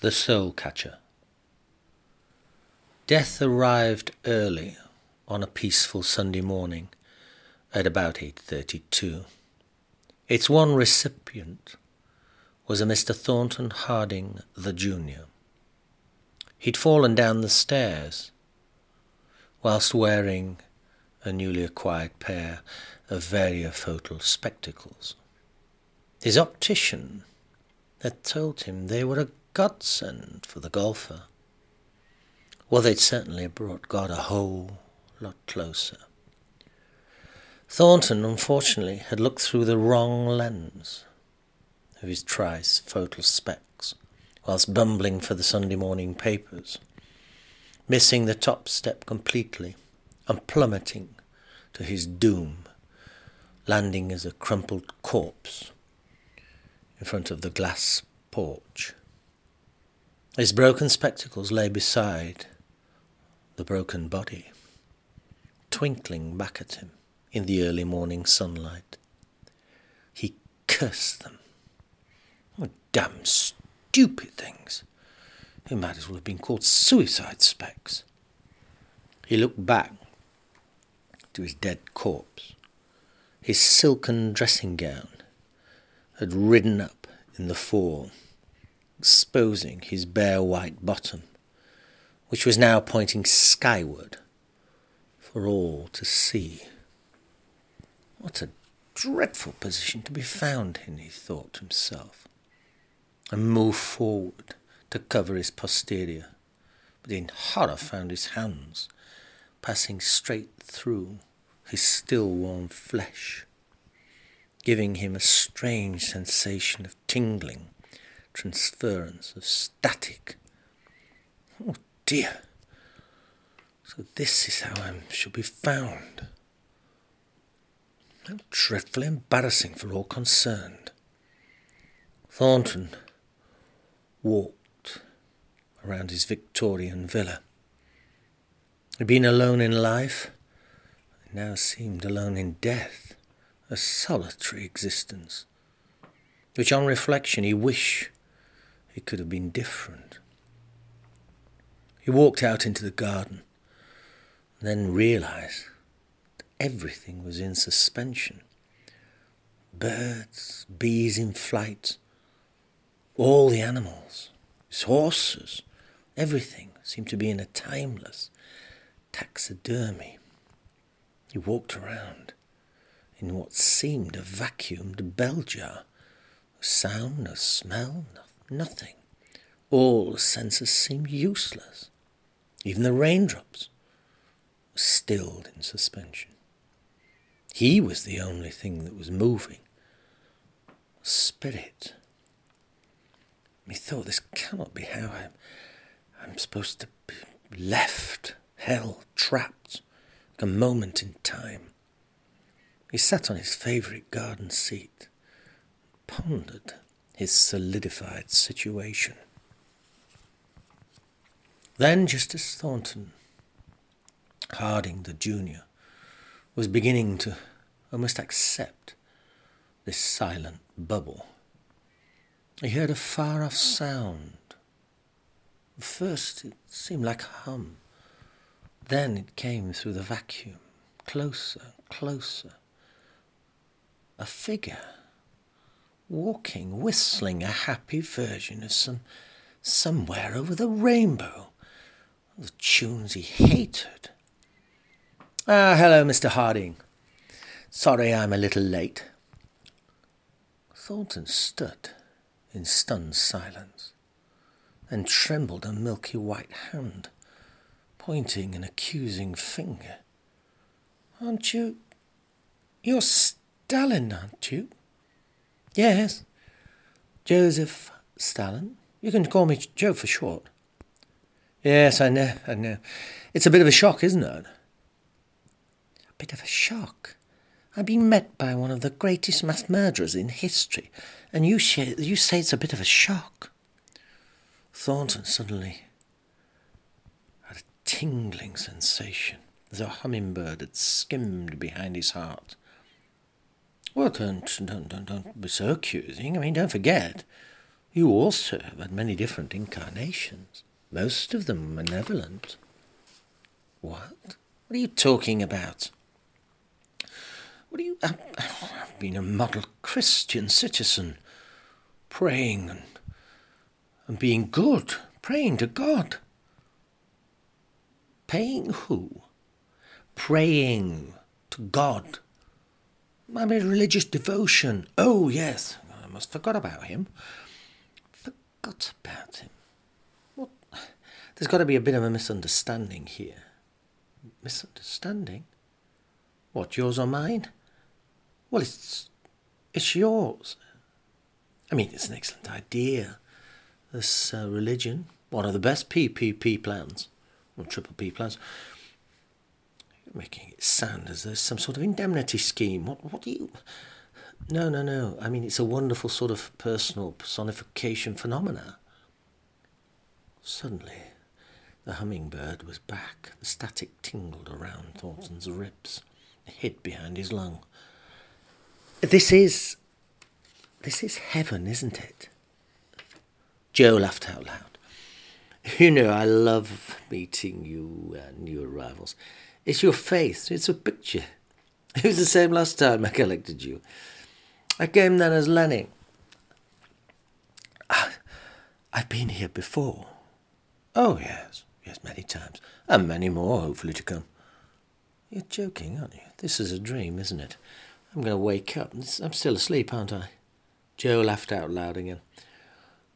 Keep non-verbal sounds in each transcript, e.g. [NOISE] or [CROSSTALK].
The Soul Catcher. Death arrived early on a peaceful Sunday morning at about 8:32. Its one recipient was a Mr. Thornton Harding the junior. He'd fallen down the stairs whilst wearing a newly acquired pair of varifocal spectacles. His optician had told him they were a godsend for the golfer. Well, they'd certainly brought God a whole lot closer. Thornton, unfortunately, had looked through the wrong lens of his trice trifocal specs whilst bumbling for the Sunday morning papers, missing the top step completely and plummeting to his doom, landing as a crumpled corpse in front of the glass porch. His broken spectacles lay beside the broken body, twinkling back at him in the early morning sunlight. He cursed them. Oh, damn stupid things. They might as well have been called suicide specs. He looked back to his dead corpse. His silken dressing gown had ridden up in the fall exposing his bare white bottom, which was now pointing skyward for all to see. What a dreadful position to be found in, he thought to himself, and moved forward to cover his posterior, but in horror found his hands passing straight through his still warm flesh, giving him a strange sensation of tingling transference of static. Oh dear. So this is how I shall be found. How dreadfully embarrassing for all concerned. Thornton walked around his Victorian villa. He'd been alone in life, and now seemed alone in death, a solitary existence, which on reflection he wished it could have been different. He walked out into the garden and then realized that everything was in suspension. Birds, bees in flight, all the animals, his horses, everything seemed to be in a timeless taxidermy. He walked around in what seemed a vacuumed bell jar. No sound, no smell, nothing nothing. All senses seemed useless. Even the raindrops were stilled in suspension. He was the only thing that was moving. Spirit. Methought this cannot be how I'm, I'm supposed to be left, held, trapped, like a moment in time. He sat on his favourite garden seat, pondered his solidified situation. Then Justice Thornton, Harding the junior, was beginning to almost accept this silent bubble. He heard a far off sound. First it seemed like a hum. Then it came through the vacuum, closer, closer. A figure walking, whistling a happy version of some somewhere over the rainbow, the tunes he hated. Ah, hello, Mr. Harding. Sorry I'm a little late. Thornton stood in stunned silence, then trembled a milky white hand, pointing an accusing finger. Aren't you? You're Stalin, aren't you? Yes. Joseph Stalin. You can call me Joe for short. Yes, I know, I know. It's a bit of a shock, isn't it? A bit of a shock. I've been met by one of the greatest mass murderers in history, and you, say, you say it's a bit of a shock. Thornton suddenly had a tingling sensation, as a hummingbird had skimmed behind his heart. Well, don't, don't, don't, don't be so accusing. I mean, don't forget, You also have had many different incarnations, most of them malevolent. What? What are you talking about? What are you. I've been a model Christian citizen, praying and, and being good, praying to God. Paying who? Praying to God. Mean, religious devotion. Oh, yes, I must forgot about him. Forgot about him. What? There's got to be a bit of a misunderstanding here. Misunderstanding? What, yours or mine? Well, it's it's yours. I mean, it's an excellent idea. This uh, religion, one of the best PPP plans, or triple P plans. Making it sound as there's some sort of indemnity scheme. What? What do you? No, no, no. I mean, it's a wonderful sort of personal personification phenomena. Suddenly, the hummingbird was back. The static tingled around Thornton's ribs, hid behind his lung. This is. This is heaven, isn't it? Joe laughed out loud. You know, I love meeting you new arrivals. It's your face, it's a picture. [LAUGHS] It was the same last time I collected you. I came then as Lenin. Ah, I've been here before. Oh, yes, yes, many times, and many more, hopefully, to come. You're joking, aren't you? This is a dream, isn't it? I'm going to wake up. I'm still asleep, aren't I? Joe laughed out loud again.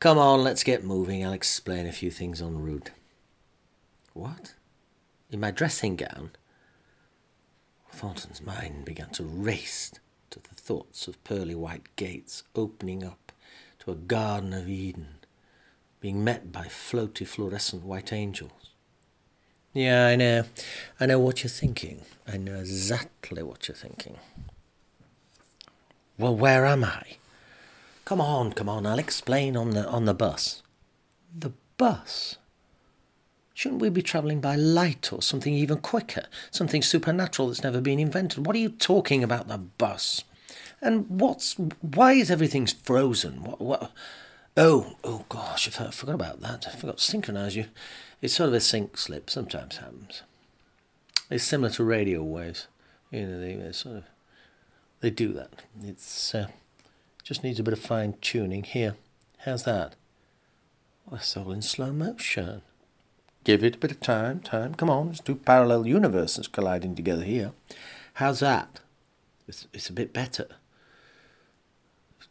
Come on, let's get moving. I'll explain a few things en route. What? In my dressing gown? Thornton's mind began to race to the thoughts of pearly white gates opening up to a Garden of Eden, being met by floaty fluorescent white angels. Yeah, I know. I know what you're thinking. I know exactly what you're thinking. Well, where am I? Come on, come on, I'll explain on the on the bus. The bus? Shouldn't we be travelling by light or something even quicker? Something supernatural that's never been invented? What are you talking about the bus? And what's why is everything frozen? What what Oh, oh gosh, I forgot about that. I forgot to synchronise you. It's sort of a sync slip, sometimes happens. It's similar to radio waves. You know, they sort of they do that. It's uh, just needs a bit of fine tuning here. How's that? Well, it's all in slow motion. Give it a bit of time, time. Come on, it's two parallel universes colliding together here. How's that? It's, it's a bit better.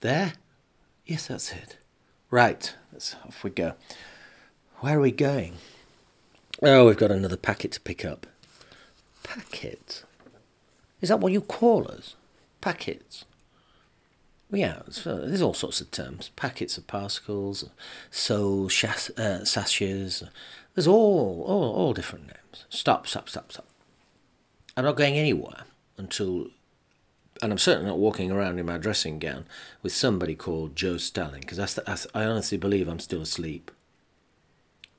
There? Yes, that's it. Right, let's off we go. Where are we going? Oh, we've got another packet to pick up. Packet? Is that what you call us? packets. Well, yeah, so there's all sorts of terms. Packets of particles, soul, chas- uh, sachets. There's all, all, all different names. Stop, stop, stop, stop. I'm not going anywhere until, and I'm certainly not walking around in my dressing gown with somebody called Joe Stalin, because I honestly believe I'm still asleep.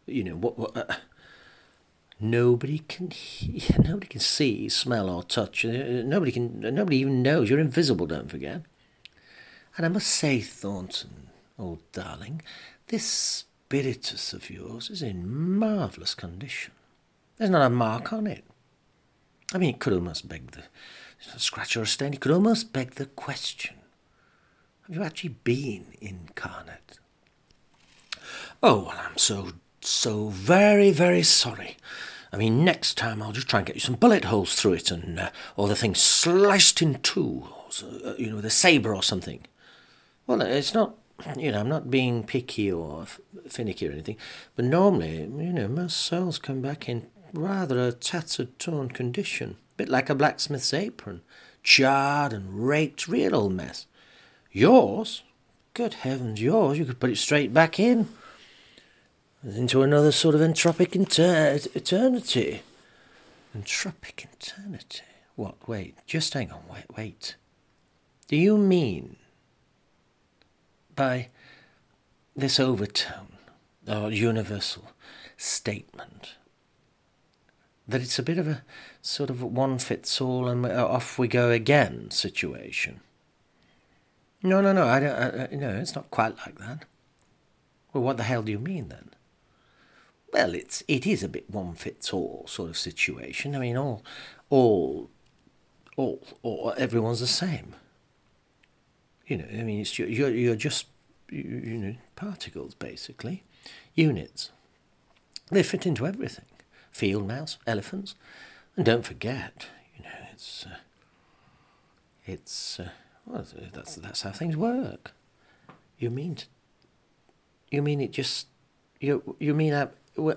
You know, what, what uh, Nobody can hear, [LAUGHS] nobody can see, smell, or touch. Uh, nobody can. Nobody even knows you're invisible. Don't forget. And I must say, Thornton, old darling, this spiritus of yours is in marvellous condition. There's not a mark on it. I mean, it could almost beg the scratch or a stain. It could almost beg the question: Have you actually been incarnate? Oh well, I'm so so very, very sorry. I mean, next time I'll just try and get you some bullet holes through it, and uh, or the thing sliced in two, or, uh, you know, with a saber or something. Well, it's not, [CLEARS THROAT] you know, I'm not being picky or finicky or anything, but normally, you know, most souls come back in rather a tattered, torn condition, a bit like a blacksmith's apron, charred and raked, real old mess. Yours, good heavens, yours, you could put it straight back in into another sort of entropic inter- eternity. Entropic eternity? What? Wait, just hang on, wait, wait. Do you mean by this overtone or universal statement that it's a bit of a sort of one fits all and uh, off we go again situation? No, no, no. I don't. I, no, it's not quite like that. Well, what the hell do you mean then? Well, it's it is a bit one fits all sort of situation. I mean, all, all, all, all everyone's the same. You know, I mean, it's you're you're just you, know particles basically, units. They fit into everything. Field mouse, elephants, and don't forget, you know, it's uh, it's uh, well, that's that's how things work. You mean you mean it just you you mean I,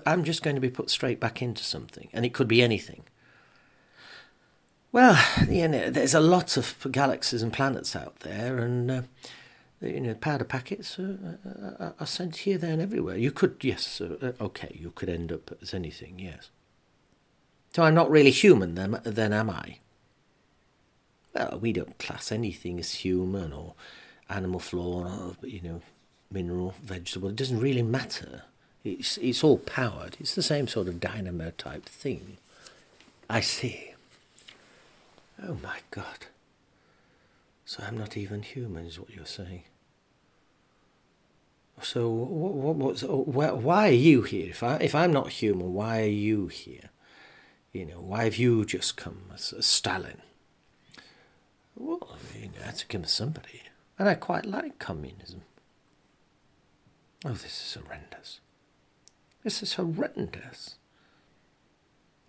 I'm just going to be put straight back into something, and it could be anything. Well, you know, there's a lot of galaxies and planets out there, and uh, you know, powder packets are, are, are, sent here, there, and everywhere. You could, yes, uh, okay, you could end up as anything, yes. So I'm not really human, then, then am I? Well, we don't class anything as human or animal flora, or, you know, mineral, vegetable. It doesn't really matter. It's, it's all powered. It's the same sort of dynamo type thing. I see. Oh my God. So I'm not even human, is what you're saying. So what, what, what, oh, why are you here? If I if I'm not human, why are you here? You know, why have you just come as, as Stalin? Well, I mean, I had to come as somebody, and I quite like communism. Oh, this is horrendous. This is horrendous.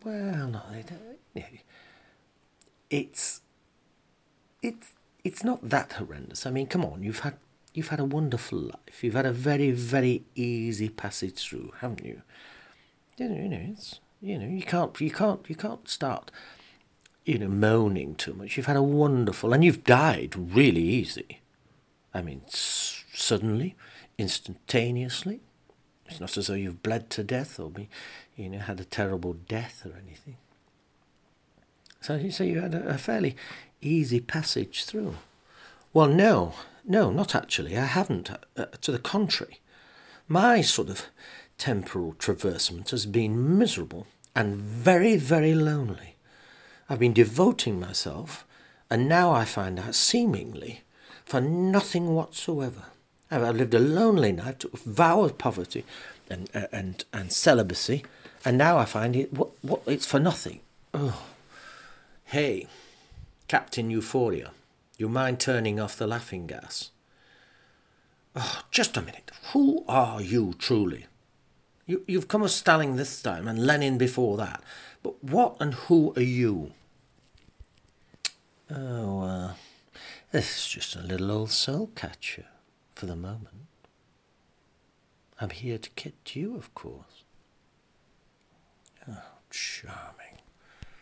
Well, no, it's it's it's not that horrendous. I mean, come on, you've had you've had a wonderful life. You've had a very very easy passage through, haven't you? You know, you know, it's you know, you can't you can't you can't start you know moaning too much. You've had a wonderful, and you've died really easy. I mean, s- suddenly, instantaneously. It's not as though you've bled to death or be, you know, had a terrible death or anything. So you say you had a, a fairly easy passage through. Well, no, no, not actually. I haven't. Uh, to the contrary, my sort of temporal traversement has been miserable and very, very lonely. I've been devoting myself, and now I find out seemingly for nothing whatsoever. I've lived a lonely life, took a vow of poverty and, uh, and, and celibacy, and now I find it what, what it's for nothing. Oh, hey, Captain Euphoria, you mind turning off the laughing gas? Oh, just a minute. Who are you truly? You, you've come as Stalin this time and Lenin before that, but what and who are you? Oh, uh, is just a little old soul catcher for the moment. I'm here to kid you, of course. Oh, charming.